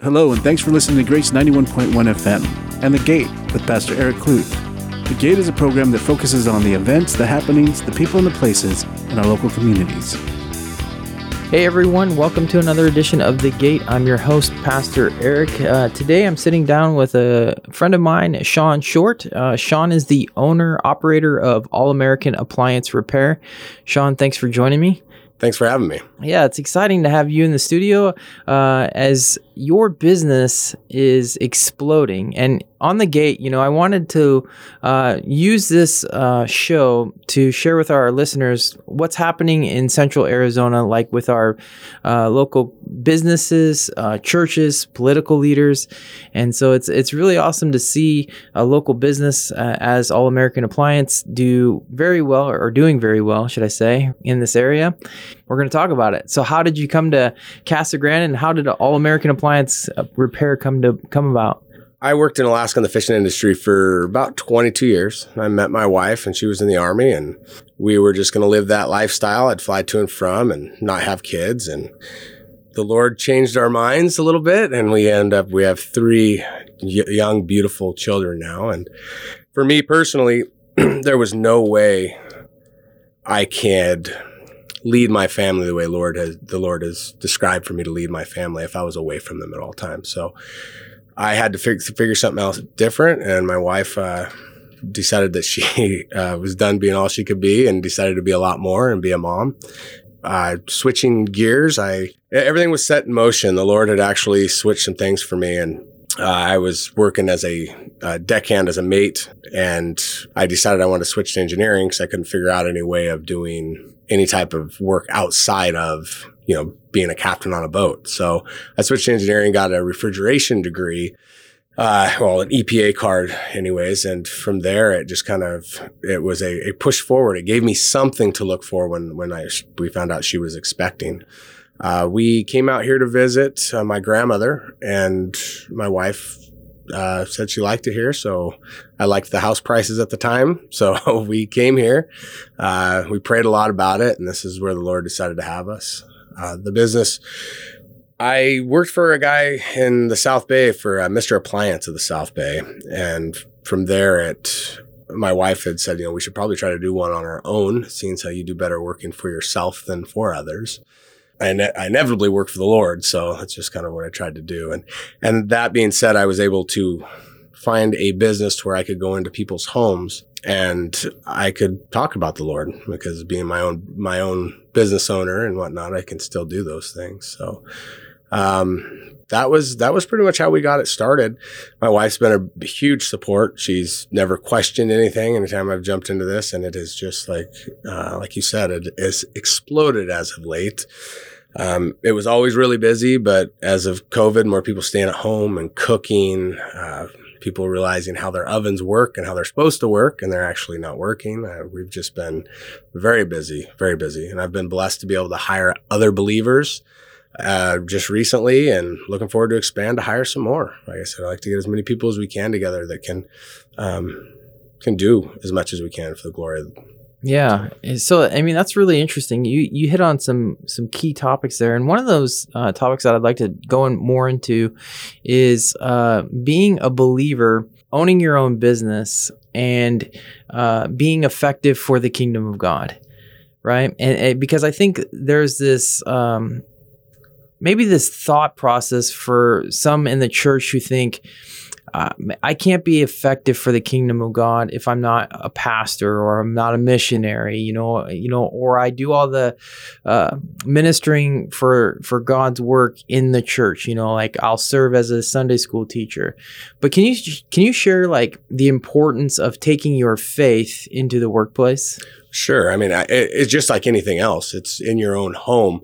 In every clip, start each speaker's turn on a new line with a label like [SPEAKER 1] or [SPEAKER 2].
[SPEAKER 1] Hello, and thanks for listening to Grace 91.1 FM and The Gate with Pastor Eric Cluth. The Gate is a program that focuses on the events, the happenings, the people, and the places in our local communities.
[SPEAKER 2] Hey everyone, welcome to another edition of The Gate. I'm your host, Pastor Eric. Uh, today I'm sitting down with a friend of mine, Sean Short. Uh, Sean is the owner, operator of All American Appliance Repair. Sean, thanks for joining me.
[SPEAKER 3] Thanks for having me.
[SPEAKER 2] Yeah, it's exciting to have you in the studio uh, as your business is exploding. And on the gate, you know, I wanted to uh, use this uh, show to share with our listeners what's happening in Central Arizona, like with our uh, local businesses, uh, churches, political leaders, and so it's it's really awesome to see a local business uh, as All American Appliance do very well or doing very well, should I say, in this area. We're going to talk about it. So, how did you come to Casa Grande, and how did All American Appliance Repair come to come about?
[SPEAKER 3] I worked in Alaska in the fishing industry for about 22 years. I met my wife and she was in the army and we were just going to live that lifestyle. I'd fly to and from and not have kids. And the Lord changed our minds a little bit and we end up, we have three young, beautiful children now. And for me personally, there was no way I could lead my family the way Lord has, the Lord has described for me to lead my family if I was away from them at all times. So, I had to fig- figure something else different, and my wife uh, decided that she uh, was done being all she could be, and decided to be a lot more and be a mom. Uh, switching gears, I everything was set in motion. The Lord had actually switched some things for me, and uh, I was working as a uh, deckhand as a mate, and I decided I wanted to switch to engineering because I couldn't figure out any way of doing any type of work outside of you know being a captain on a boat. So I switched to engineering, got a refrigeration degree, uh, well, an EPA card, anyways. And from there, it just kind of it was a, a push forward. It gave me something to look for when when I we found out she was expecting. Uh, we came out here to visit uh, my grandmother, and my wife uh, said she liked it here. So I liked the house prices at the time. So we came here. Uh, we prayed a lot about it, and this is where the Lord decided to have us. Uh, the business, I worked for a guy in the South Bay for uh, Mr. Appliance of the South Bay. And from there, it, my wife had said, you know, we should probably try to do one on our own, seeing how you do better working for yourself than for others. I, ne- I inevitably worked for the Lord, so that's just kind of what I tried to do. And and that being said, I was able to find a business where I could go into people's homes and I could talk about the Lord because being my own my own business owner and whatnot, I can still do those things. So um, that was that was pretty much how we got it started. My wife's been a huge support. She's never questioned anything anytime I've jumped into this, and it is just like uh, like you said, it has exploded as of late. Um, it was always really busy, but as of COVID, more people staying at home and cooking. Uh, people realizing how their ovens work and how they're supposed to work, and they're actually not working. Uh, we've just been very busy, very busy, and I've been blessed to be able to hire other believers uh, just recently and looking forward to expand to hire some more. Like I said, I like to get as many people as we can together that can um, can do as much as we can for the glory of
[SPEAKER 2] yeah. So I mean that's really interesting. You you hit on some some key topics there, and one of those uh, topics that I'd like to go in more into is uh, being a believer, owning your own business, and uh, being effective for the kingdom of God, right? And, and because I think there's this. Um, maybe this thought process for some in the church who think uh, I can't be effective for the kingdom of God if I'm not a pastor or I'm not a missionary, you know, you know, or I do all the uh, ministering for for God's work in the church, you know, like I'll serve as a Sunday school teacher. But can you can you share like the importance of taking your faith into the workplace?
[SPEAKER 3] Sure. I mean, it's just like anything else. It's in your own home.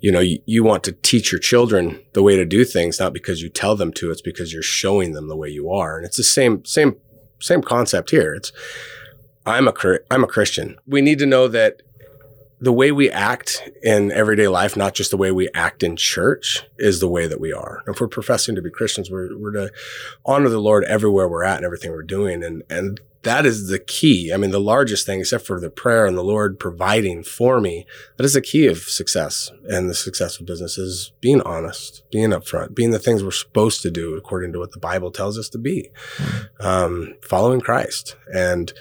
[SPEAKER 3] You know, you, you, want to teach your children the way to do things, not because you tell them to. It's because you're showing them the way you are. And it's the same, same, same concept here. It's, I'm a, I'm a Christian. We need to know that the way we act in everyday life, not just the way we act in church, is the way that we are. If we're professing to be Christians, we're, we're to honor the Lord everywhere we're at and everything we're doing. And, and that is the key. I mean, the largest thing, except for the prayer and the Lord providing for me, that is the key of success and the success of business is being honest, being upfront, being the things we're supposed to do according to what the Bible tells us to be, um, following Christ. And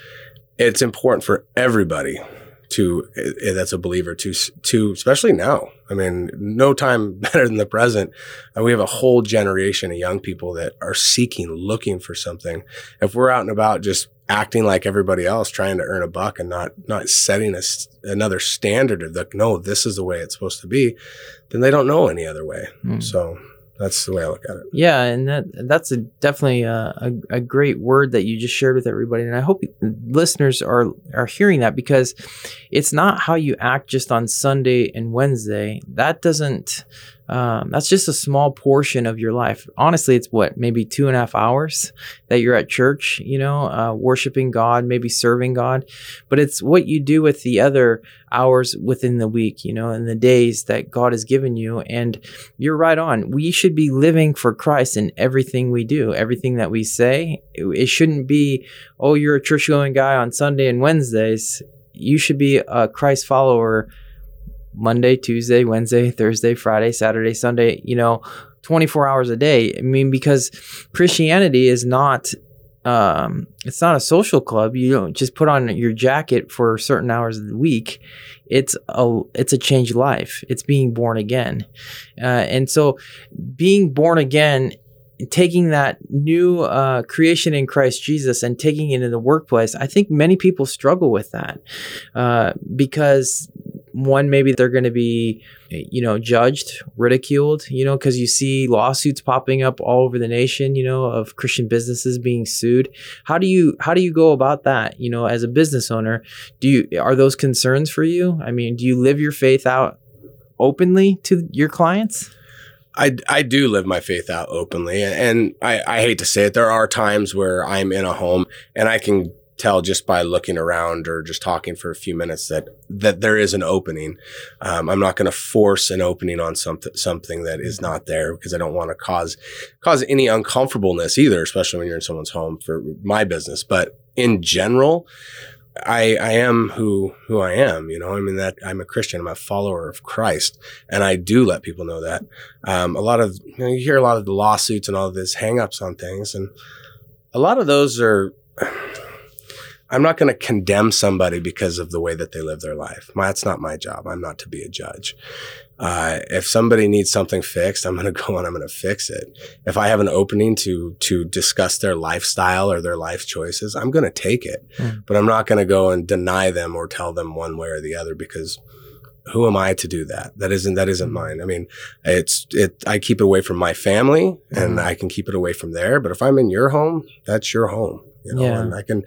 [SPEAKER 3] it's important for everybody to uh, that's a believer to to especially now. I mean, no time better than the present. And we have a whole generation of young people that are seeking, looking for something. If we're out and about just acting like everybody else, trying to earn a buck and not not setting a, another standard of like, no, this is the way it's supposed to be, then they don't know any other way. Mm. So that's the way I look at it.
[SPEAKER 2] Yeah, and that that's a, definitely a, a, a, great word that you just shared with everybody, and I hope listeners are are hearing that because it's not how you act just on Sunday and Wednesday. That doesn't um, that's just a small portion of your life. Honestly, it's what maybe two and a half hours that you're at church, you know, uh, worshiping God, maybe serving God, but it's what you do with the other hours within the week, you know, and the days that God has given you. And you're right on. We should be living for Christ in everything we do, everything that we say. It, it shouldn't be, oh, you're a church going guy on Sunday and Wednesdays. You should be a Christ follower Monday, Tuesday, Wednesday, Thursday, Friday, Saturday, Sunday, you know, 24 hours a day. I mean, because Christianity is not um, it's not a social club. You don't just put on your jacket for certain hours of the week. It's a it's a changed life. It's being born again, uh, and so being born again taking that new uh, creation in Christ Jesus and taking it in the workplace, I think many people struggle with that uh, because one maybe they're going to be you know judged ridiculed you know because you see lawsuits popping up all over the nation you know of christian businesses being sued. How do you how do you go about that you know as a business owner? Do you are those concerns for you? I mean do you live your faith out openly to your clients?
[SPEAKER 3] I, I do live my faith out openly and I, I hate to say it there are times where i'm in a home and i can tell just by looking around or just talking for a few minutes that that there is an opening. Um, I'm not going to force an opening on something something that is not there because I don't want to cause cause any uncomfortableness either, especially when you're in someone's home for my business. But in general, I, I am who who I am. You know, I mean that I'm a Christian. I'm a follower of Christ, and I do let people know that. Um, a lot of you, know, you hear a lot of the lawsuits and all of this hangups on things, and a lot of those are I'm not going to condemn somebody because of the way that they live their life. My, that's not my job. I'm not to be a judge. Uh, if somebody needs something fixed, I'm going to go and I'm going to fix it. If I have an opening to to discuss their lifestyle or their life choices, I'm going to take it. Mm. But I'm not going to go and deny them or tell them one way or the other because who am I to do that? That isn't that isn't hmm. mine. I mean, it's it. I keep it away from my family, and mm. I can keep it away from there. But if I'm in your home, that's your home. You know, yeah. and I can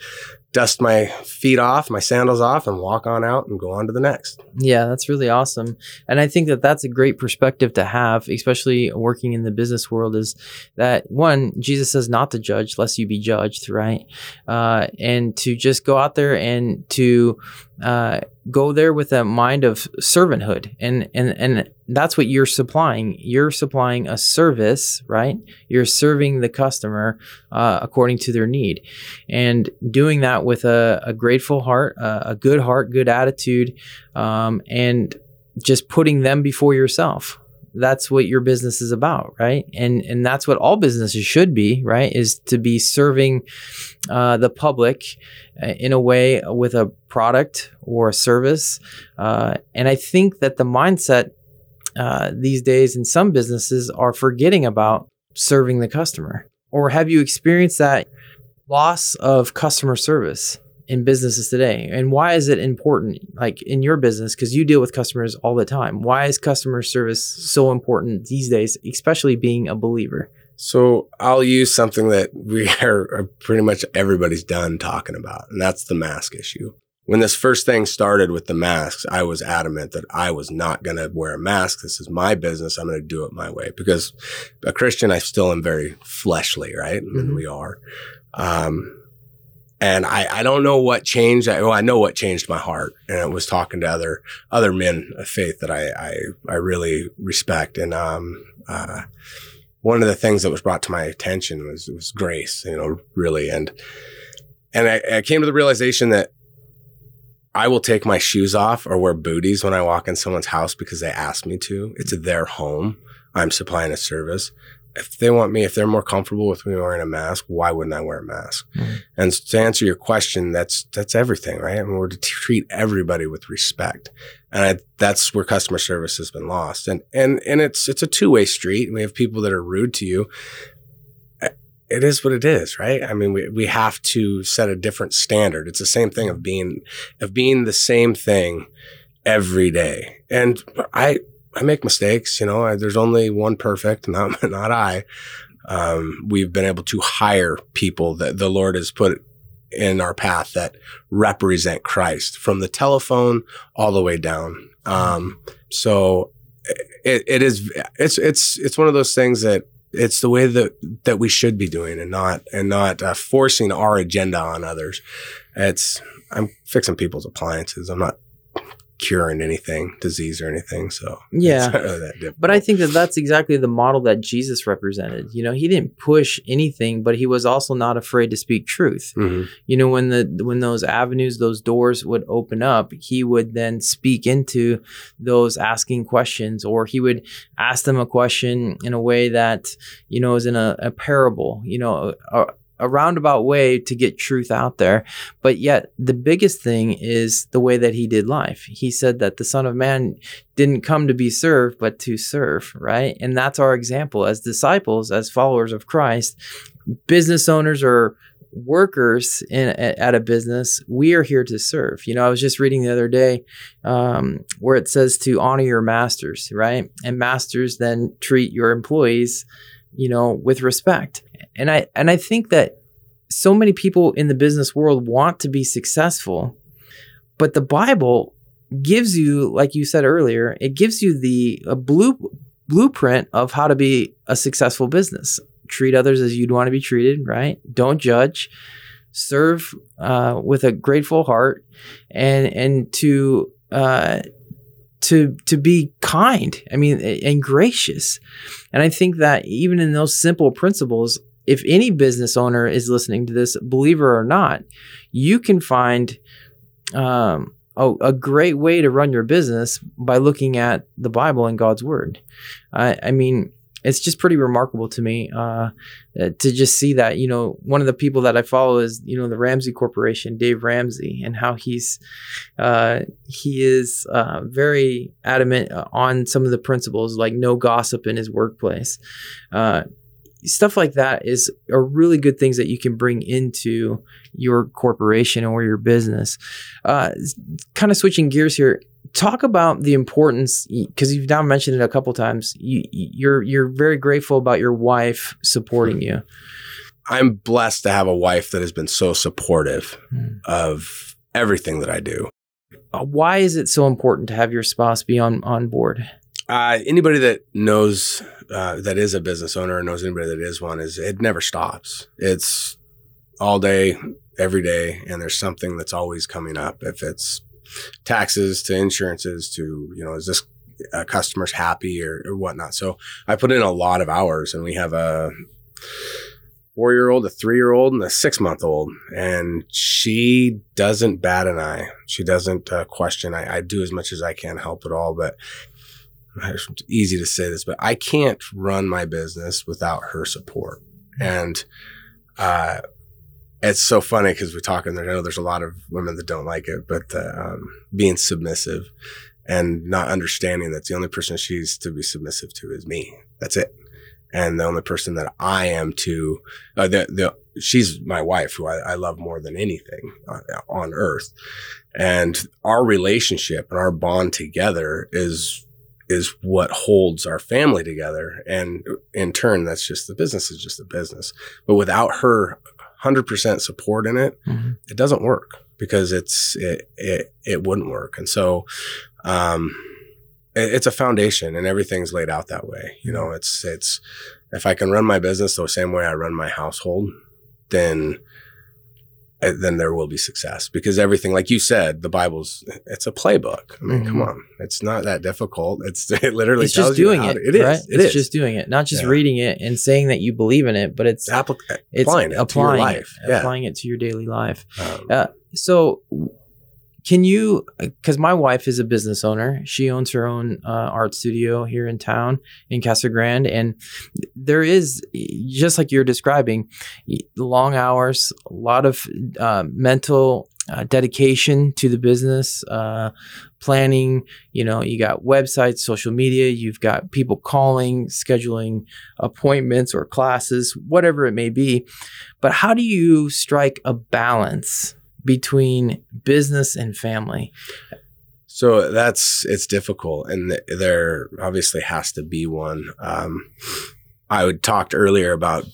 [SPEAKER 3] dust my feet off, my sandals off, and walk on out and go on to the next.
[SPEAKER 2] Yeah, that's really awesome. And I think that that's a great perspective to have, especially working in the business world. Is that one, Jesus says not to judge lest you be judged, right? Uh, and to just go out there and to uh, go there with a mind of servanthood. And and and that's what you're supplying. You're supplying a service right? You're serving the customer uh, according to their need. And doing that with a, a grateful heart uh, a good heart good attitude um, and just putting them before yourself that's what your business is about right? And and that's what all businesses should be right is to be serving uh, the public uh, in a way with a product or a service. Uh, and i think that the mindset uh, these days in some businesses are forgetting about serving the customer. Or have you experienced that loss of customer service in businesses today? And why is it important like in your business because you deal with customers all the time. Why is customer service so important these days especially being a believer?
[SPEAKER 3] So i'll use something that we are pretty much everybody's done talking about and that's the mask issue. When this first thing started with the masks i was adamant that i was not going to wear a mask. This is my business. I'm going to do it my way. Because a christian i still am very fleshly right? Mm-hmm. and we are. Um, and I, I don't know what changed. I, well, I know what changed my heart, and it was talking to other other men of faith that I I, I really respect. And um, uh, one of the things that was brought to my attention was was grace, you know, really, and and I, I came to the realization that I will take my shoes off or wear booties when I walk in someone's house because they asked me to. It's their home. I'm supplying a service if they want me, if they're more comfortable with me wearing a mask, why wouldn't I wear a mask? Mm-hmm. And to answer your question, that's that's everything, right? I mean, we're to treat everybody with respect, and I, that's where customer service has been lost. And and and it's it's a two way street. We have people that are rude to you. It is what it is, right? I mean, we we have to set a different standard. It's the same thing of being of being the same thing every day. And I I make mistakes. You know, I, there's only one perfect, not not I. Um, we've been able to hire people that the Lord has put in our path that represent Christ from the telephone all the way down. Um, so it, it is it's it's it's one of those things that it's the way that that we should be doing and not and not uh, forcing our agenda on others. It's I'm fixing people's appliances. I'm not curing anything, disease or anything. So
[SPEAKER 2] yeah, really but I think that that's exactly the model that Jesus represented. You know, he didn't push anything, but he was also not afraid to speak truth. Mm-hmm. You know, when the when those avenues, those doors would open up, he would then speak into those asking questions, or he would ask them a question in a way that you know is in a, a parable. You know, a, a roundabout way to get truth out there. But yet, the biggest thing is the way that he did life. He said that the Son of Man didn't come to be served, but to serve, right? And that's our example as disciples, as followers of Christ, business owners or workers in at a business we are here to serve you know i was just reading the other day um, where it says to honor your masters right and masters then treat your employees you know with respect and I and I think that so many people in the business world want to be successful, but the Bible gives you, like you said earlier, it gives you the a blue blueprint of how to be a successful business. Treat others as you'd want to be treated, right? Don't judge. Serve uh, with a grateful heart, and and to uh, to to be kind. I mean, and gracious. And I think that even in those simple principles, if any business owner is listening to this, believer or not, you can find um, a, a, great way to run your business by looking at the Bible and God's Word. I, I mean, it's just pretty remarkable to me uh, to just see that. You know, one of the people that I follow is you know the Ramsey Corporation, Dave Ramsey, and how he's uh, he is uh, very adamant on some of the principles like no gossip in his workplace. Uh, stuff like that is are really good things that you can bring into your corporation or your business. Uh, kind of switching gears here, talk about the importance because you've now mentioned it a couple times. You, you're you're very grateful about your wife supporting you.
[SPEAKER 3] I'm blessed to have a wife that has been so supportive mm. of everything that I do.
[SPEAKER 2] Uh, why is it so important to have your spouse be on on board?
[SPEAKER 3] Uh, anybody that knows uh, that is a business owner or knows anybody that is one is it never stops. It's all day, every day, and there's something that's always coming up. If it's taxes to insurances to you know, is this uh, customers happy or, or whatnot? So I put in a lot of hours, and we have a four year old, a three year old, and a six month old. And she doesn't bat an eye. She doesn't uh, question. I, I, do as much as I can help at all, but it's easy to say this, but I can't run my business without her support. And uh, it's so funny because we're talking. I know there's a lot of women that don't like it, but uh, um, being submissive and not understanding that the only person she's to be submissive to is me. That's it. And the only person that I am to, uh, the, the, she's my wife who I, I love more than anything on, on earth. And our relationship and our bond together is is what holds our family together. And in turn, that's just the business is just a business. But without her 100% support in it, mm-hmm. it doesn't work because it's, it, it, it wouldn't work. And so, um, it, it's a foundation and everything's laid out that way. You know, it's, it's, if I can run my business the same way I run my household, then then there will be success because everything, like you said, the Bible's it's a playbook. I mean,
[SPEAKER 2] Mhm.
[SPEAKER 3] come on, it's not that difficult. It's it literally
[SPEAKER 2] It's just
[SPEAKER 3] tells you
[SPEAKER 2] doing
[SPEAKER 3] how
[SPEAKER 2] it.
[SPEAKER 3] to- It is.
[SPEAKER 2] right?
[SPEAKER 3] It
[SPEAKER 2] it's
[SPEAKER 3] is.
[SPEAKER 2] just doing it, not just
[SPEAKER 3] Yeah.
[SPEAKER 2] reading it and saying that you believe in it, but it's it's
[SPEAKER 3] applying it to your life.
[SPEAKER 2] it,
[SPEAKER 3] Yeah.
[SPEAKER 2] applying it to your daily life.
[SPEAKER 3] Um,
[SPEAKER 2] Uh, so can you because my wife is a business owner. She owns her own uh, art studio here in town in casa grande and there is just like you're describing long hours a lot of uh, mental uh, dedication to the business uh, planning you know you got websites social media you've got people calling scheduling appointments or classes whatever it may be. But how do you strike a balance between business and family?
[SPEAKER 3] So that's it's difficult, and th- there obviously has to be one. Um, I would talked earlier about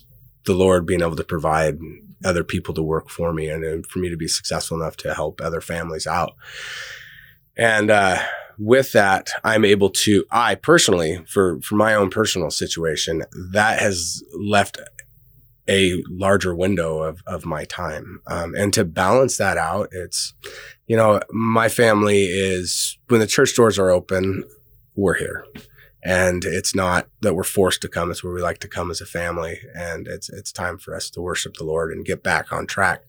[SPEAKER 3] the Lord being able to provide other people to work for me, and, and for me to be successful enough to help other families out. And uh, with that, I'm able to. I personally, for for my own personal situation, that has left a larger window of, of my time. Um, and to balance that out, it's, you know, my family is, when the church doors are open, we're here. And it's not that we're forced to come. It's where we like to come as a family. And it's, it's time for us to worship the Lord and get back on track.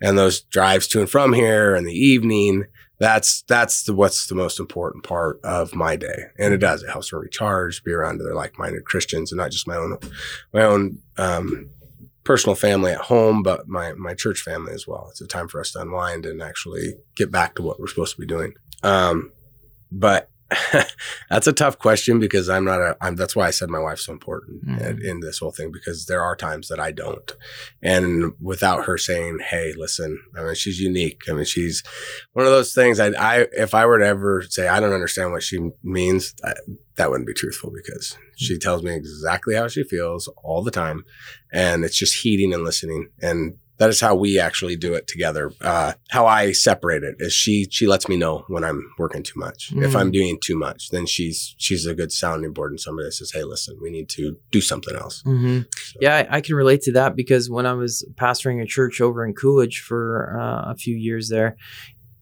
[SPEAKER 3] And those drives to and from here in the evening, that's, that's the, what's the most important part of my day. And it does. It helps me recharge, be around other like-minded Christians and not just my own, my own, um, personal family at home, but my my church family as well. It's a time for us to unwind and actually get back to what we're supposed to be doing. Um, but that's a tough question because I'm not a. I'm, that's why I said my wife's so important
[SPEAKER 2] Mhm.
[SPEAKER 3] in, in this whole thing because there are times that I don't, and without her saying, "Hey, listen," I mean, she's unique. I mean, she's one of those things. I, I if I were to ever say I don't understand what she means, I, that wouldn't be truthful because she tells me exactly how she feels all the time and it's just heeding and listening and that is how we actually do it together uh, how i separate it is she she lets me know when i'm working too much if
[SPEAKER 2] Mm.
[SPEAKER 3] i'm doing too much then she's she's a good sounding board and somebody that says hey listen we need to do something else
[SPEAKER 2] Mm-hmm. Yeah, I, I can relate to that because when I was pastoring a church over in Coolidge for uh, a few years there,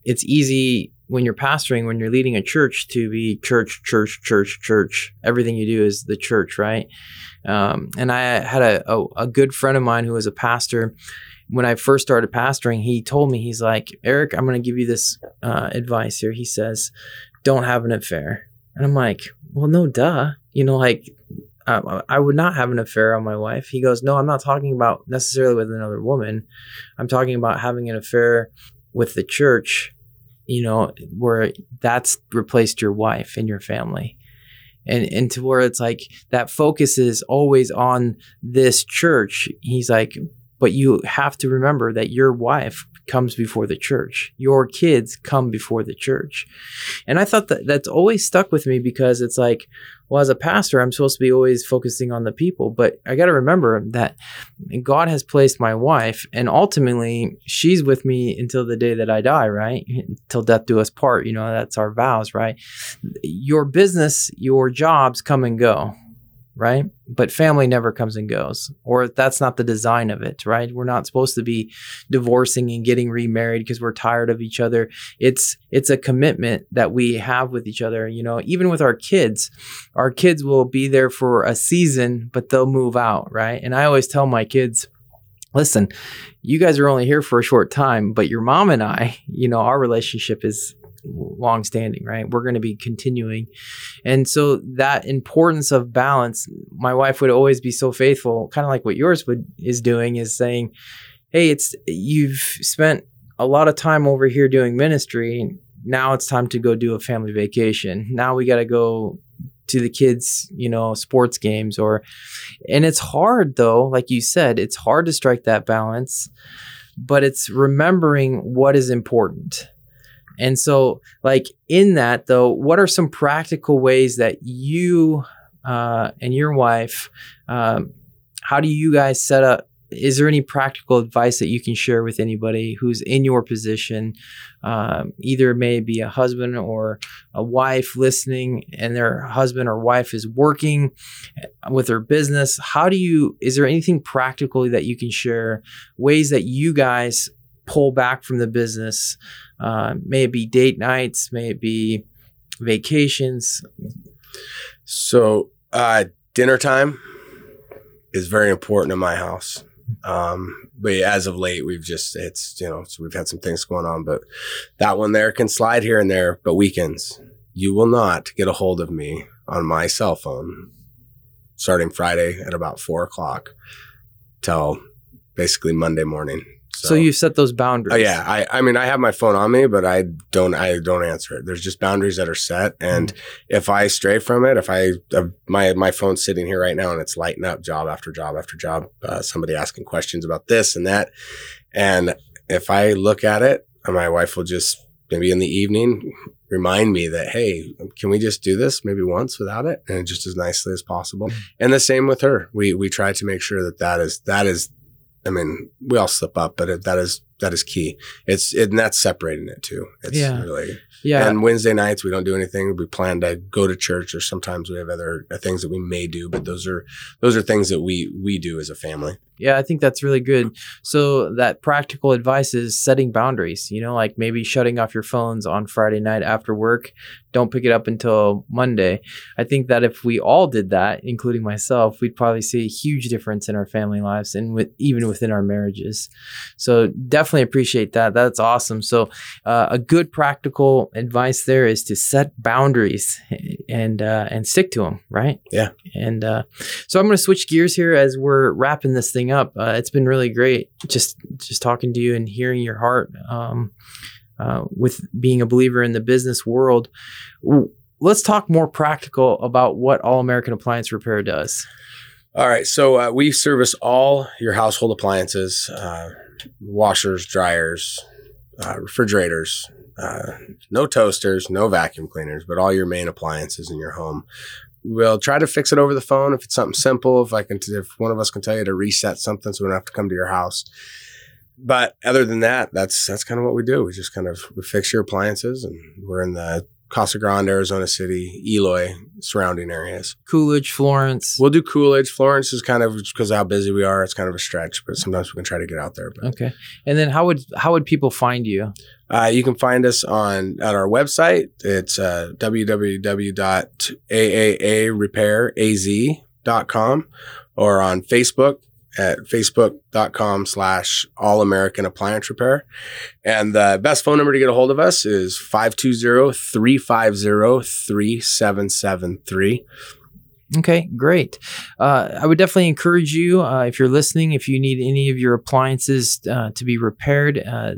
[SPEAKER 2] it's easy when you're pastoring, when you're leading a church, to be church, church, church, church. Everything you do is the church, right? Um, and I had a, a, a good friend of mine who was a pastor. When I first started pastoring, he told me, he's like, Eric, I'm going to give you this uh, advice here. He says, don't have an affair. And I'm like, well, no, duh. You know, like uh, I would not have an affair on my wife. He goes, No, I'm not talking about necessarily with another woman. I'm talking about having an affair with the church, you know, where that's replaced your wife and your family. And, and to where it's like that focus is always on this church. He's like, but you have to remember that your wife comes before the church. Your kids come before the church. And I thought that that's always stuck with me because it's like, well, as a pastor, I'm supposed to be always focusing on the people, but I got to remember that God has placed my wife, and ultimately, she's with me until the day that I die, right? Till death do us part. You know, that's our vows, right? Your business, your jobs come and go, right? But family never comes and goes, or that's not the design of it, right? We're not supposed to be divorcing and getting remarried because we're tired of each other. It's it's a commitment that we have with each other. You know, even with our kids, our kids will be there for a season, but they'll move out, right? And I always tell my kids, listen, you guys are only here for a short time, but your mom and I, you know, our relationship is long standing, right? We're going to be continuing. And so that importance of balance, my wife would always be so faithful, kind of like what yours would is doing is saying, "Hey, it's you've spent a lot of time over here doing ministry. Now it's time to go do a family vacation. Now we got to go to the kids, you know, sports games or and it's hard though, like you said, it's hard to strike that balance, but it's remembering what is important. And so, like in that, though, what are some practical ways that you uh, and your wife, um, how do you guys set up? Is there any practical advice that you can share with anybody who's in your position? Um, either may be a husband or a wife listening, and their husband or wife is working with their business. How do you? Is there anything practically that you can share? Ways that you guys pull back from the business? Uh, may it be date nights, may it be vacations.
[SPEAKER 3] So, uh, dinner time is very important in my house. Um, but as of late, we've just, it's, you know, so we've had some things going on, but that one there can slide here and there, but weekends, you will not get a hold of me on my cell phone starting Friday at about four o'clock till basically Monday morning.
[SPEAKER 2] So, you set those boundaries.
[SPEAKER 3] Oh yeah, I I mean I have my phone on me, but I don't I don't answer it. There's just boundaries that are set, and if I stray from it, if I uh, my my phone's sitting here right now and it's lighting up job after job after job, uh, somebody asking questions about this and that, and if I look at it, my wife will just maybe in the evening remind me that hey can we just do this maybe once without it? And just as nicely as possible. And the same with her. We we try to make sure that that is that is I mean, we all slip up, but it, that is that is key. It's it, and that's separating it too. It's
[SPEAKER 2] Yeah.
[SPEAKER 3] really
[SPEAKER 2] Yeah.
[SPEAKER 3] And Wednesday nights we don't do anything. We plan to go to church, or sometimes we have other uh, things that we may do. But those are those are things that we we do as a family.
[SPEAKER 2] Yeah, I think that's really good. So that practical advice is setting boundaries. You know, like maybe shutting off your phones on Friday night after work. Don't pick it up until Monday. I think that if we all did that, including myself, we'd probably see a huge difference in our family lives and with even within our marriages. So definitely appreciate that. That's awesome. So uh, a good practical advice there is to set boundaries and uh, and stick to them. Right.
[SPEAKER 3] Yeah.
[SPEAKER 2] And uh, so I'm going to switch gears here as we're wrapping this thing up. Uh, it's been really great just just talking to you and hearing your heart um, uh, with being a believer in the business world. Let's talk more practical about what All American Appliance Repair does.
[SPEAKER 3] All right, so uh, we service all your household appliances, uh, washers, dryers, uh, refrigerators. Uh, no toasters, no vacuum cleaners, but all your main appliances in your home. We'll try to fix it over the phone if it's something simple. If I can, if one of us can tell you to reset something, so we don't have to come to your house. But other than that, that's that's kind of what we do. We just kind of we fix your appliances, and we're in the Casa Grande, Arizona City, Eloy, surrounding areas.
[SPEAKER 2] Coolidge, Florence.
[SPEAKER 3] We'll do Coolidge. Florence is kind of because of how busy we are. It's kind of a stretch, but sometimes we can try to get out there. But
[SPEAKER 2] Okay. And then how would how would people find you?
[SPEAKER 3] uh, you can find us on at our website. It's uh, www.aaarepair.az.com or on Facebook at facebook.com slash all american appliance repair. And the best phone number to get a hold of us is 520-350-3773
[SPEAKER 2] Okay, great. Uh, I would definitely encourage you, uh, if you're listening, if you need any of your appliances uh, to be repaired, uh,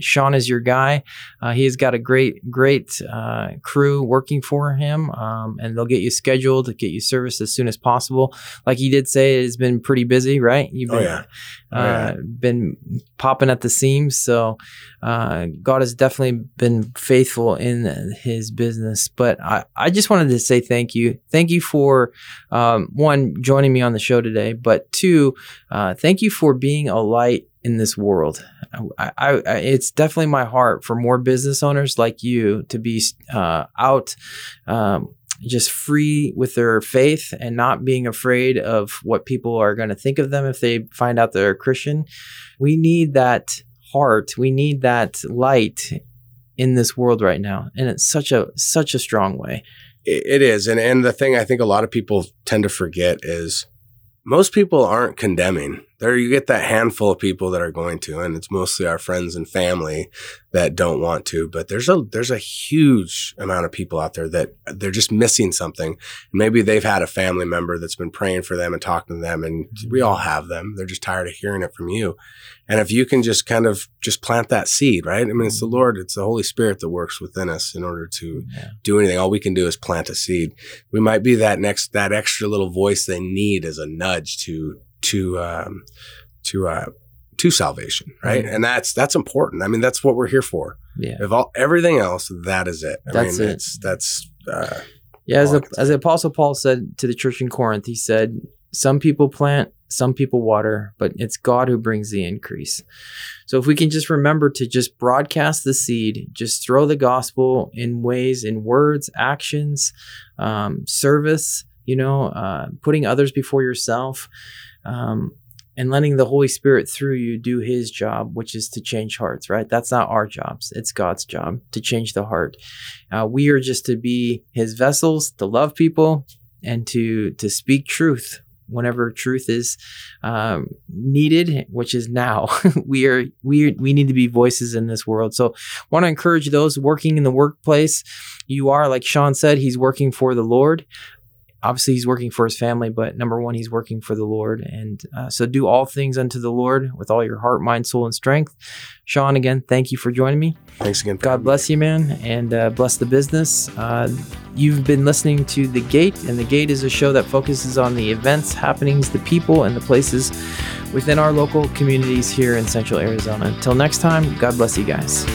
[SPEAKER 2] Sean is your guy. Uh, he has got a great, great uh, crew working for him, um, and they'll get you scheduled, get you serviced as soon as possible. Like he did say, it's been pretty busy, right? You've
[SPEAKER 3] Oh,
[SPEAKER 2] been,
[SPEAKER 3] yeah. Oh,
[SPEAKER 2] uh,
[SPEAKER 3] yeah.
[SPEAKER 2] been popping at the seams. So uh, God has definitely been faithful in his business. But I, I just wanted to say thank you. Thank you for, um, one, joining me on the show today, but two, uh, thank you for being a light in this world. I, I, it's definitely my heart for more business owners like you to be uh, out. Um, just free with their faith and not being afraid of what people are going to think of them if they find out they're a Christian. We need that heart. We need that light in this world right now, and it's such a such a strong way.
[SPEAKER 3] It, is, and and the thing I think a lot of people tend to forget is most people aren't condemning. There, you get that handful of people that are going to, and it's mostly our friends and family that don't want to. But there's a there's a huge amount of people out there that they're just missing something. Maybe they've had a family member that's been praying for them and talking to them, and mm-hmm. we all have them. They're just tired of hearing it from you. And if you can just kind of just plant that seed, right? I mean, it's the mm-hmm. Lord, it's the Holy Spirit that works within us in order to
[SPEAKER 2] Yeah.
[SPEAKER 3] do anything. All we can do is plant a seed. We might be that next, that extra little voice they need as a nudge to, to, um, to, uh, to salvation, right?
[SPEAKER 2] Mhm.
[SPEAKER 3] And that's, that's important. I mean, that's what we're here for.
[SPEAKER 2] Yeah.
[SPEAKER 3] If all, everything else, that is it. I
[SPEAKER 2] That's
[SPEAKER 3] mean,
[SPEAKER 2] it.
[SPEAKER 3] it's, that's, uh,
[SPEAKER 2] Yeah, as, the, as the Apostle Paul said to the church in Corinth, he said, Some people plant, some people water, but it's God who brings the increase. So if we can just remember to just broadcast the seed, just throw the gospel in ways, in words, actions, um, service, you know, uh, putting others before yourself. Um, and letting the Holy Spirit through you do his job, which is to change hearts, right? That's not our jobs. It's God's job to change the heart. Uh, we are just to be his vessels, to love people and to, to speak truth whenever truth is um, needed, which is now. we are we we need to be voices in this world. So, want to encourage those working in the workplace. You are like Sean said, he's working for the Lord obviously he's working for his family, but number one, he's working for the Lord. And uh, so do all things unto the Lord with all your heart, mind, soul, and strength. Sean, again, thank you for joining me.
[SPEAKER 3] Thanks again.
[SPEAKER 2] God bless you, man, and uh, bless the business. Uh, you've been listening to The Gate, and The Gate is a show that focuses on the events, happenings, the people, and the places within our local communities here in central Arizona. Until next time, God bless you guys.